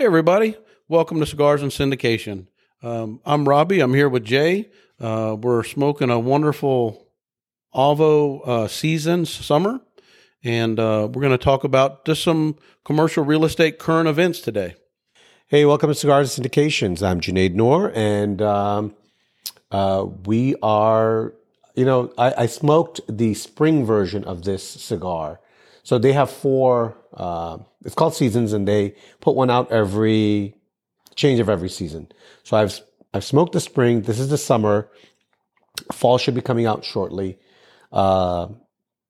Hey, everybody. Welcome to Cigars and Syndication. Um, I'm Robbie. I'm here with Jay. Uh, we're smoking a wonderful Avo uh, Seasons summer, and uh, we're going to talk about just some commercial real estate current events today. Hey, welcome to Cigars and Syndications. I'm Junaid Noor, and um, uh, we are, you know, I, I, smoked the spring version of this cigar. So they have four uh, it's called seasons, and they put one out every change of every season. So I've I've smoked the spring. This is the summer. Fall should be coming out shortly. Uh,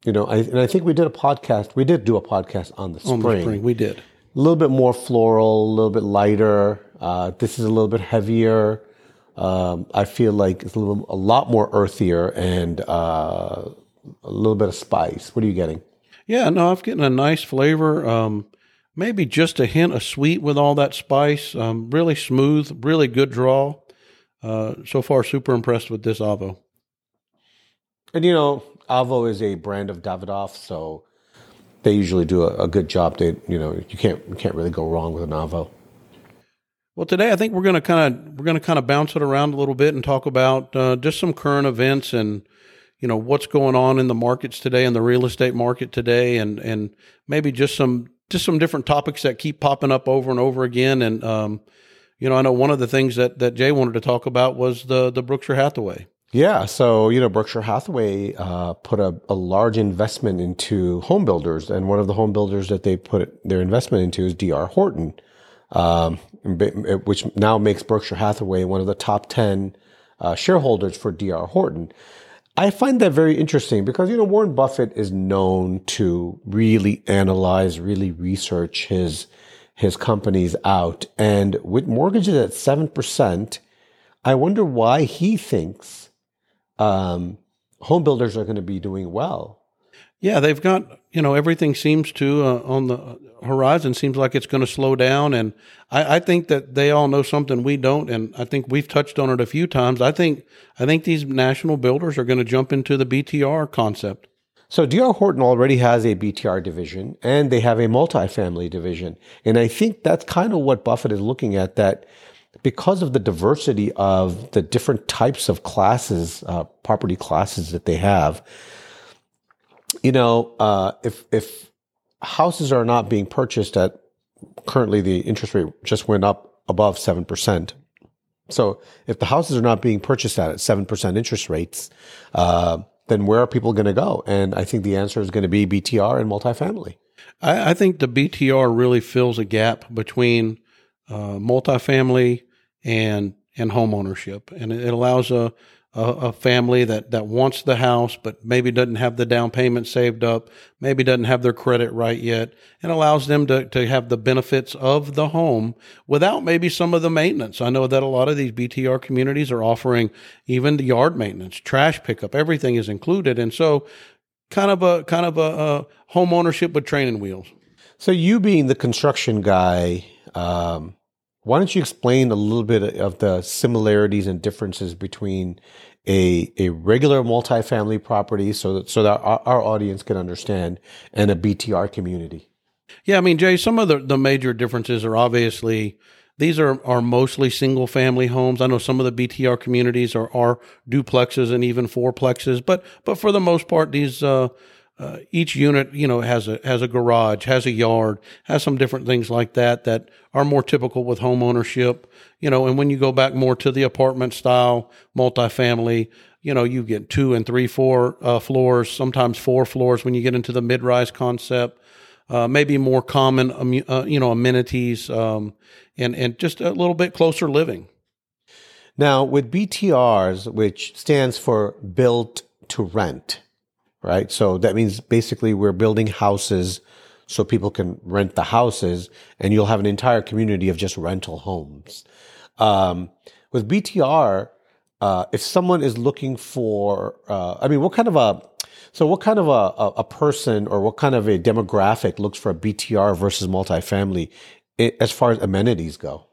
you know, I, and I think we did a podcast. We did do a podcast on the spring. On the spring, we did. A little bit more floral, a little bit lighter. Uh, this is a little bit heavier. Um, I feel like it's a little, a lot more earthier and uh, a little bit of spice. What are you getting? Yeah, no, I'm getting a nice flavor. Um, maybe just a hint of sweet with all that spice. Um, really smooth, really good draw. Uh, so far, super impressed with this Avo. And you know, Avo is a brand of Davidoff, so they usually do a, a good job. They, you know, you can't you can't really go wrong with an Avo. Well, today I think we're going to kind of we're going to kind of bounce it around a little bit and talk about uh, just some current events and you know what's going on in the markets today in the real estate market today and and maybe just some just some different topics that keep popping up over and over again. And um, you know I know one of the things that that Jay wanted to talk about was the the Berkshire Hathaway. Yeah so you know Berkshire Hathaway uh, put a, a large investment into home builders and one of the home builders that they put their investment into is DR Horton um, which now makes Berkshire Hathaway one of the top 10 uh, shareholders for DR Horton I find that very interesting because, you know, Warren Buffett is known to really analyze, really research his, his companies out. And with mortgages at 7%, I wonder why he thinks, um, home builders are going to be doing well. Yeah, they've got you know everything seems to uh, on the horizon seems like it's going to slow down, and I, I, think that they all know something we don't, and I think we've touched on it a few times. I think I think these national builders are going to jump into the BTR concept. So DR Horton already has a BTR division, and they have a multifamily division, and I think that's kind of what Buffett is looking at. That because of the diversity of the different types of classes, uh, property classes that they have you know, uh, if if houses are not being purchased at currently the interest rate just went up above seven percent. So if the houses are not being purchased at seven percent interest rates, uh, then where are people going to go? And I think the answer is going to be BTR and multifamily. I, I think the BTR really fills a gap between uh, multifamily and and home ownership, and it, it allows a a, a, family that, that wants the house, but maybe doesn't have the down payment saved up, maybe doesn't have their credit right yet, and allows them to, to have the benefits of the home without maybe some of the maintenance. I know that a lot of these BTR communities are offering even the yard maintenance, trash pickup, everything is included. And so kind of a, kind of a, a home ownership with training wheels. So you being the construction guy, um, why don't you explain a little bit of the similarities and differences between a a regular multifamily property, so that so that our, our audience can understand, and a BTR community? Yeah, I mean, Jay, some of the, the major differences are obviously these are, are mostly single family homes. I know some of the BTR communities are, are duplexes and even fourplexes, but but for the most part, these uh, uh, each unit, you know, has a has a garage, has a yard, has some different things like that that are more typical with home ownership. You know, and when you go back more to the apartment style, multifamily, you know, you get two and three, four uh, floors, sometimes four floors when you get into the mid rise concept. Uh, maybe more common, uh, you know, amenities, um, and and just a little bit closer living. Now, with BTRs, which stands for built to rent, right? So that means basically we're building houses so people can rent the houses and you'll have an entire community of just rental homes. Um, with BTR, uh, if someone is looking for, uh, I mean, what kind of a, so what kind of a, a, person or what kind of a demographic looks for a BTR versus multifamily as far as amenities go?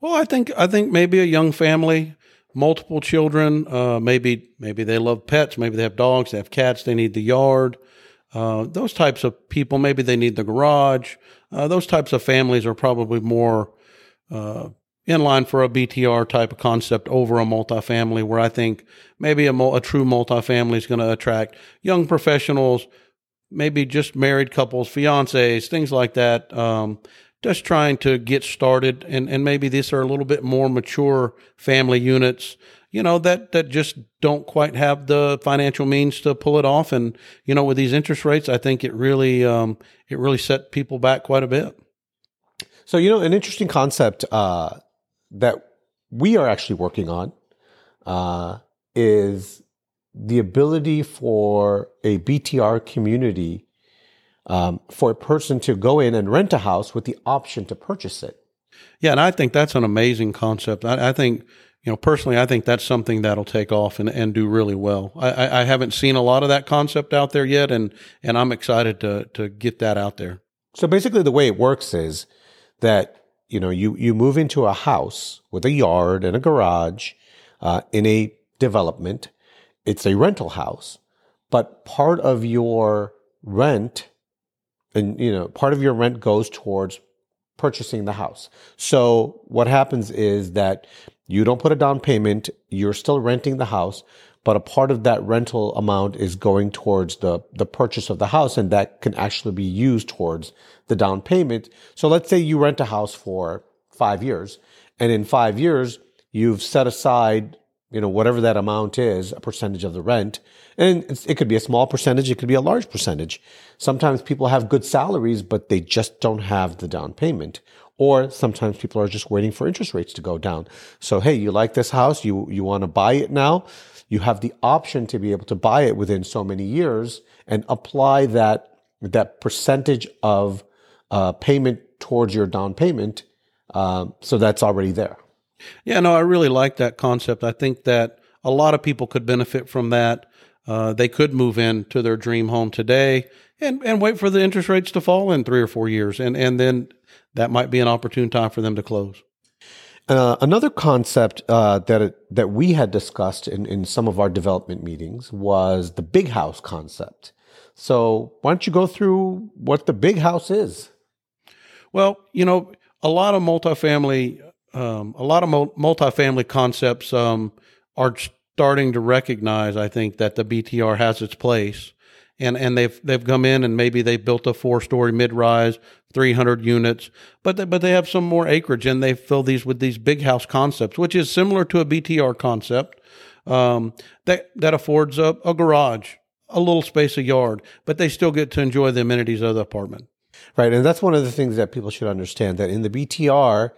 Well, I think I think maybe a young family multiple children. Uh, maybe maybe they love pets. Maybe they have dogs. They have cats. They need the yard. Uh, those types of people. Maybe they need the garage. uh, those types of families are probably more uh, in line for a BTR type of concept over a multifamily, where I think maybe a, a true multifamily is going to attract young professionals, maybe just married couples, fiancés, things like that. Um, just trying to get started, and, and maybe these are a little bit more mature family units you know that that just don't quite have the financial means to pull it off. And you know with these interest rates i think it really um, it really set people back quite a bit. So you know an interesting concept uh, that we are actually working on uh, is the ability for a btr community um, for a person to go in and rent a house with the option to purchase it yeah and i think that's an amazing concept i, I think you know, personally, I think that's something that'll take off and, and do really well. I, I haven't seen a lot of that concept out there yet, and and I'm excited to to get that out there. So basically, the way it works is that you know you you move into a house with a yard and a garage uh, in a development. It's a rental house, but part of your rent, and you know, part of your rent goes towards purchasing the house. So what happens is that you don't put a down payment. You're still renting the house, but a part of that rental amount is going towards the, the purchase of the house. And that can actually be used towards the down payment. So let's say you rent a house for five years and in five years, you've set aside, you know, whatever that amount is, a percentage of the rent. And it could be a small percentage. It could be a large percentage. Sometimes people have good salaries, but they just don't have the down payment or sometimes people are just waiting for interest rates to go down. So, hey, you like this house, you, you want to buy it now. You have the option to be able to buy it within so many years and apply that, that percentage of uh, payment towards your down payment. Um, so that's already there. Yeah, no, I really like that concept. I think that a lot of people could benefit from that. Uh, they could move in to their dream home today and, and wait for the interest rates to fall in three or four years and, and then that might be an opportune time for them to close. Uh, another concept uh, that it, that we had discussed in, in some of our development meetings was the big house concept. So why don't you go through what the big house is? Well, you know, a lot of multifamily, um, a lot of multifamily concepts um, are starting to recognize, I think, that the BTR has its place and and they've they've come in and maybe they built a four story mid rise, three hundred units, but they, but they have some more acreage and they fill these with these big house concepts, which is similar to a BTR concept um, that that affords a, a garage, a little space, a yard, but they still get to enjoy the amenities of the apartment. Right, and that's one of the things that people should understand that in the BTR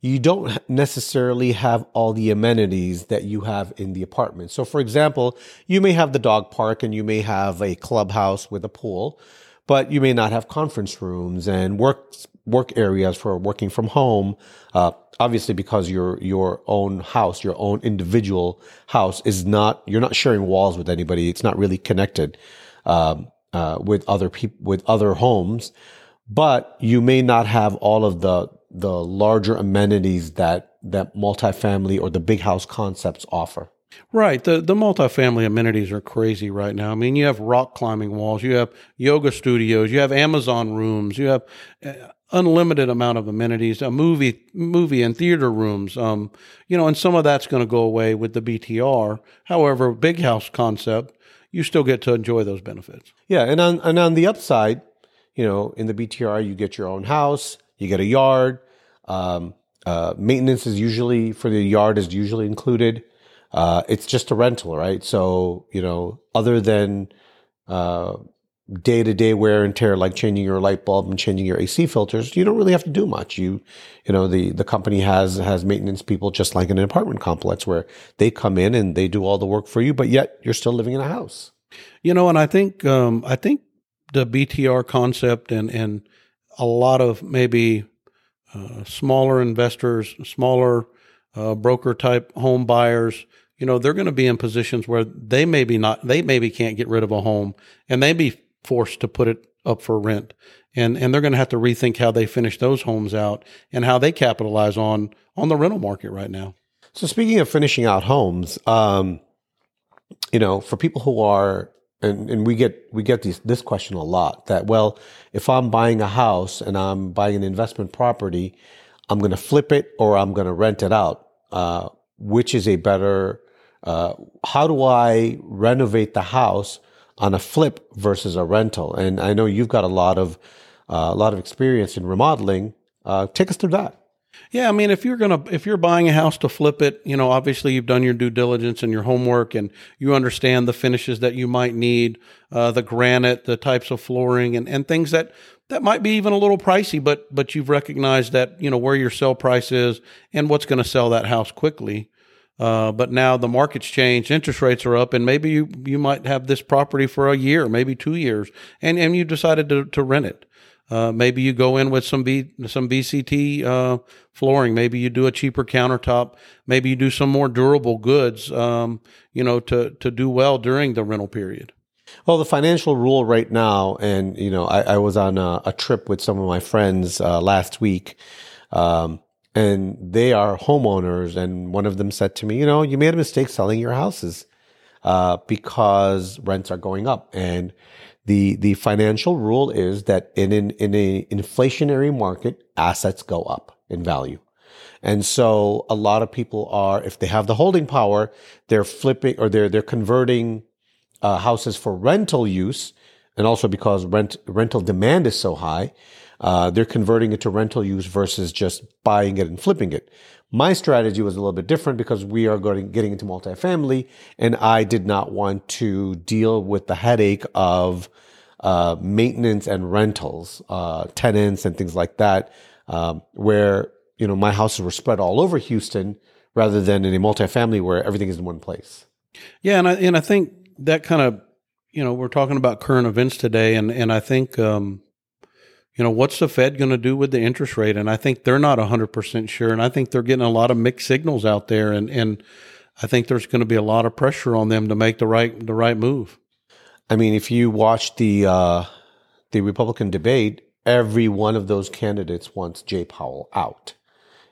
you don't necessarily have all the amenities that you have in the apartment. So, for example, you may have the dog park and you may have a clubhouse with a pool, but you may not have conference rooms and work work areas for working from home. Uh, obviously, because your your own house, your own individual house, is not you're not sharing walls with anybody. It's not really connected um, uh, with other people with other homes. But you may not have all of the the larger amenities that that multifamily or the big house concepts offer. Right. The the multifamily amenities are crazy right now. I mean, you have rock climbing walls, you have yoga studios, you have Amazon rooms, you have uh, unlimited amount of amenities, a movie movie and theater rooms. Um, you know, and some of that's going to go away with the BTR. However, big house concept, you still get to enjoy those benefits. Yeah, and on and on the upside, you know, in the BTR you get your own house, you get a yard. Um, uh, maintenance is usually for the yard is usually included. Uh, it's just a rental, right? So you know, other than day to day wear and tear, like changing your light bulb and changing your AC filters, you don't really have to do much. You, you know, the the company has has maintenance people just like in an apartment complex where they come in and they do all the work for you, but yet you're still living in a house. You know, and I think um, I think the BTR concept and and a lot of maybe uh, smaller investors, smaller uh, broker type home buyers, you know, they're going to be in positions where they maybe not, they maybe can't get rid of a home and they be forced to put it up for rent. And, and they're going to have to rethink how they finish those homes out and how they capitalize on, on the rental market right now. So speaking of finishing out homes, um, you know, for people who are and and we get we get these this question a lot that well if i'm buying a house and i'm buying an investment property i'm going to flip it or i'm going to rent it out. Uh, which is a better uh, how do i renovate the house on a flip versus a rental? And i know you've got a lot of uh, a lot of experience in remodeling. Uh, take us through that yeah, I mean, if you're gonna if you're buying a house to flip it, you know, obviously you've done your due diligence and your homework, and you understand the finishes that you might need, uh, the granite, the types of flooring, and and things that that might be even a little pricey, but but you've recognized that you know where your sell price is and what's going to sell that house quickly. Uh, but now the market's changed, interest rates are up, and maybe you you might have this property for a year, maybe two years, and and you decided to to rent it. Uh, maybe you go in with some B, some VCT uh, flooring. Maybe you do a cheaper countertop. Maybe you do some more durable goods. Um, you know, to to do well during the rental period. Well, the financial rule right now, and you know, I, I was on a, a, trip with some of my friends uh, last week, um, and they are homeowners, and one of them said to me, "You know, you made a mistake selling your houses uh, because rents are going up, and." The the financial rule is that in an in a inflationary market, assets go up in value. And so a lot of people are, if they have the holding power, they're flipping or they're they're converting uh, houses for rental use, and also because rent rental demand is so high, uh, they're converting it to rental use versus just buying it and flipping it. My strategy was a little bit different because we are going getting into multifamily, and I did not want to deal with the headache of uh, maintenance and rentals, uh, tenants and things like that, um, where you know my houses were spread all over Houston rather than in a multifamily where everything is in one place. Yeah, and I and I think that kind of you know we're talking about current events today, and and I think um, you know what's the Fed going to do with the interest rate, and I think they're not hundred percent sure, and I think they're getting a lot of mixed signals out there, and and I think there's going to be a lot of pressure on them to make the right the right move. I mean, if you watch the uh, the Republican debate, every one of those candidates wants Jay Powell out.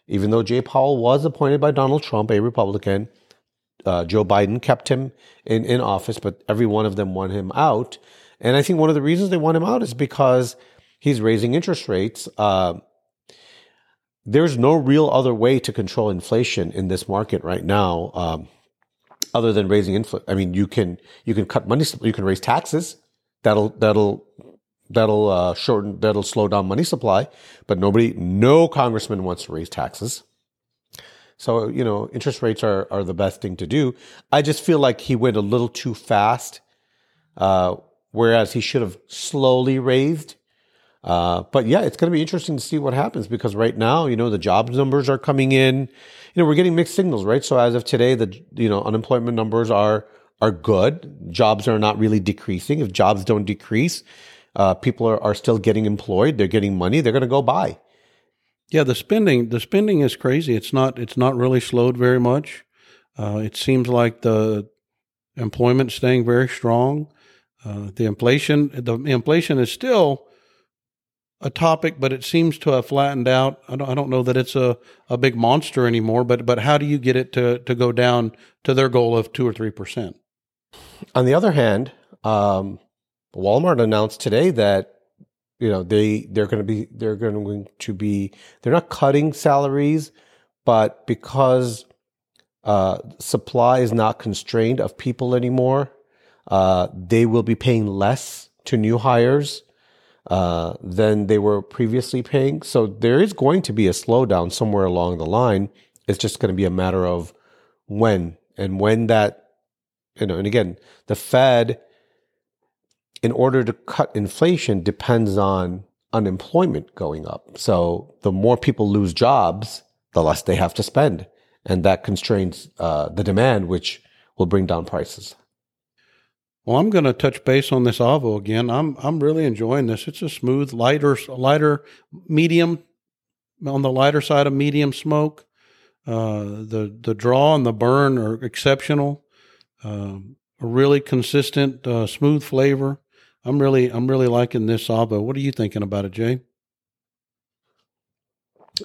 Even though Jay Powell was appointed by Donald Trump, a Republican, uh, Joe Biden kept him in, in office, but every one of them want him out. And I think one of the reasons they want him out is because he's raising interest rates. Uh, there's no real other way to control inflation in this market right now. Um, other than raising inflation. I mean, you can you can cut money, you can raise taxes. That'll that'll that'll uh, shorten that'll slow down money supply. But nobody, no congressman wants to raise taxes. So you know, interest rates are are the best thing to do. I just feel like he went a little too fast, uh, whereas he should have slowly raised. Uh, but yeah, it's going to be interesting to see what happens because right now, you know, the jobs numbers are coming in. You know, we're getting mixed signals, right? So as of today, the you know unemployment numbers are are good. Jobs are not really decreasing. If jobs don't decrease, uh, people are, are still getting employed. They're getting money. They're going to go buy. Yeah, the spending the spending is crazy. It's not it's not really slowed very much. Uh, it seems like the employment staying very strong. Uh, the inflation the inflation is still a topic, but it seems to have flattened out. I don't, I don't know that it's a, a big monster anymore, but but how do you get it to, to go down to their goal of two or three percent? On the other hand, um, Walmart announced today that you know they they're going to be they're going to be they're not cutting salaries, but because uh, supply is not constrained of people anymore, uh, they will be paying less to new hires uh, than they were previously paying. So there is going to be a slowdown somewhere along the line. It's just going to be a matter of when and when that, you know, and again, the Fed, in order to cut inflation, depends on unemployment going up. So the more people lose jobs, the less they have to spend. And that constrains uh, the demand, which will bring down prices. Well, I'm going to touch base on this Avo again. I'm I'm really enjoying this. It's a smooth, lighter, lighter, medium, on the lighter side of medium smoke. Uh, the the draw and the burn are exceptional. Uh, a really consistent, uh, smooth flavor. I'm really I'm really liking this Avo. What are you thinking about it, Jay?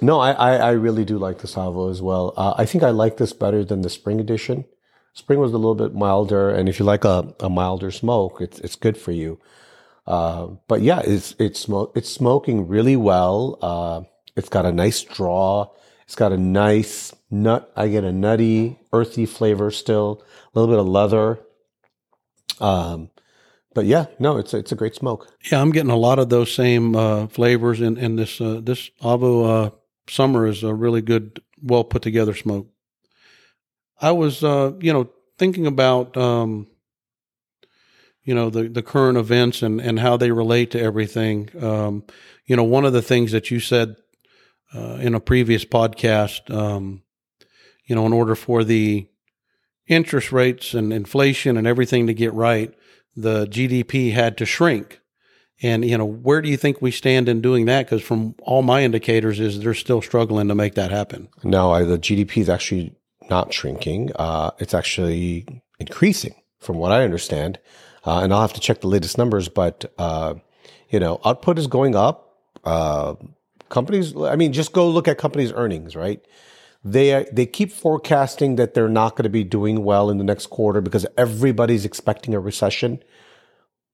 No, I, I, really do like the Savo as well. Uh, I think I like this better than the Spring Edition. Spring was a little bit milder, and if you like a, a milder smoke, it's it's good for you. Uh, but yeah, it's it's smoke it's smoking really well. Uh, it's got a nice draw. It's got a nice nut. I get a nutty, earthy flavor still. A little bit of leather. Um, but yeah, no, it's it's a great smoke. Yeah, I'm getting a lot of those same uh, flavors, in and this uh, this Avo uh, Summer is a really good, well put together smoke. I was, uh, you know, thinking about, um, you know, the the current events and and how they relate to everything. Um, you know, one of the things that you said uh, in a previous podcast, um, you know, in order for the interest rates and inflation and everything to get right, the GDP had to shrink. And you know, where do you think we stand in doing that? Because from all my indicators, is they're still struggling to make that happen. No, I, the GDP is actually not shrinking. Uh, it's actually increasing, from what I understand. Uh, and I'll have to check the latest numbers, but uh, you know, output is going up. Uh, companies, I mean, just go look at companies' earnings, right? They they keep forecasting that they're not going to be doing well in the next quarter because everybody's expecting a recession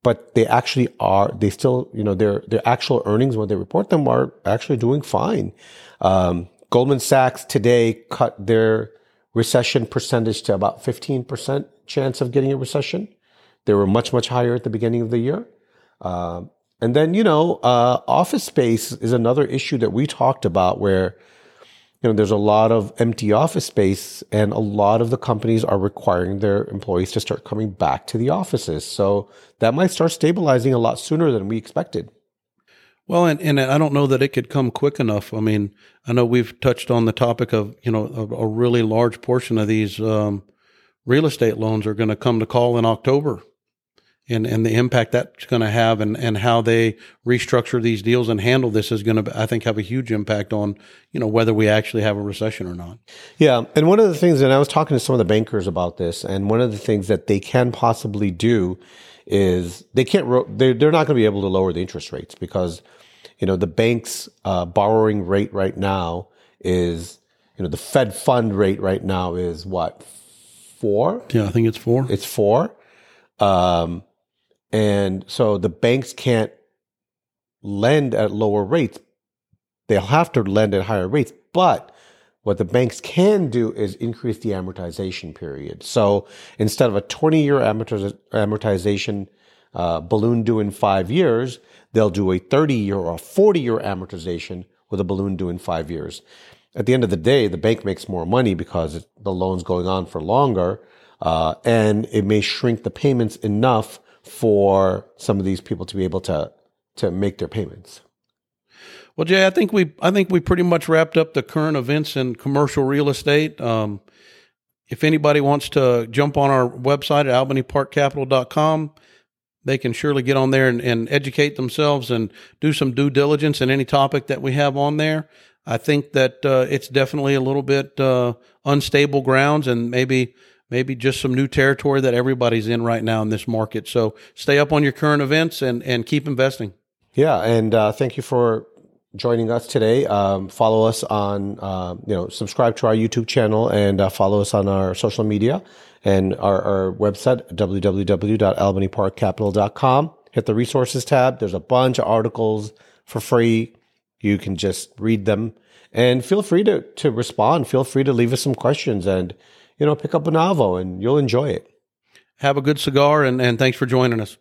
but they actually are they still you know their their actual earnings when they report them are actually doing fine um, goldman sachs today cut their recession percentage to about 15% chance of getting a recession they were much much higher at the beginning of the year uh, and then you know uh, office space is another issue that we talked about where you know, there's a lot of empty office space and a lot of the companies are requiring their employees to start coming back to the offices. So that might start stabilizing a lot sooner than we expected. Well, and, and I don't know that it could come quick enough. I mean, I know we've touched on the topic of, you know, a, a really large portion of these um, real estate loans are going to come to call in October and, and the impact that's going to have and, and how they restructure these deals and handle this is going to, I think, have a huge impact on, you know, whether we actually have a recession or not. Yeah. And one of the things, and I was talking to some of the bankers about this, and one of the things that they can possibly do is they can't, they're, they're not going to be able to lower the interest rates because, you know, the bank's uh, borrowing rate right now is, you know, the Fed fund rate right now is what, four? Yeah, I think it's four. It's four. Um, and so the banks can't lend at lower rates. They'll have to lend at higher rates. But what the banks can do is increase the amortization period. So instead of a 20 year amortization uh, balloon due in five years, they'll do a 30 year or 40 year amortization with a balloon due in five years. At the end of the day, the bank makes more money because the loan's going on for longer, uh, and it may shrink the payments enough for some of these people to be able to to make their payments. Well, Jay, I think we I think we pretty much wrapped up the current events in commercial real estate. Um, if anybody wants to jump on our website at albanyparkcapital.com, they can surely get on there and, and educate themselves and do some due diligence in any topic that we have on there. I think that uh, it's definitely a little bit uh, unstable grounds, and maybe maybe just some new territory that everybody's in right now in this market. So stay up on your current events and, and keep investing. Yeah. And uh, thank you for joining us today. Um, follow us on, uh, you know, subscribe to our YouTube channel and uh, follow us on our social media and our, our website, www.albanyparkcapital.com. Hit the resources tab. There's a bunch of articles for free. You can just read them and feel free to, to respond. Feel free to leave us some questions and, you know, pick up an Avo and you'll enjoy it. Have a good cigar and, and thanks for joining us.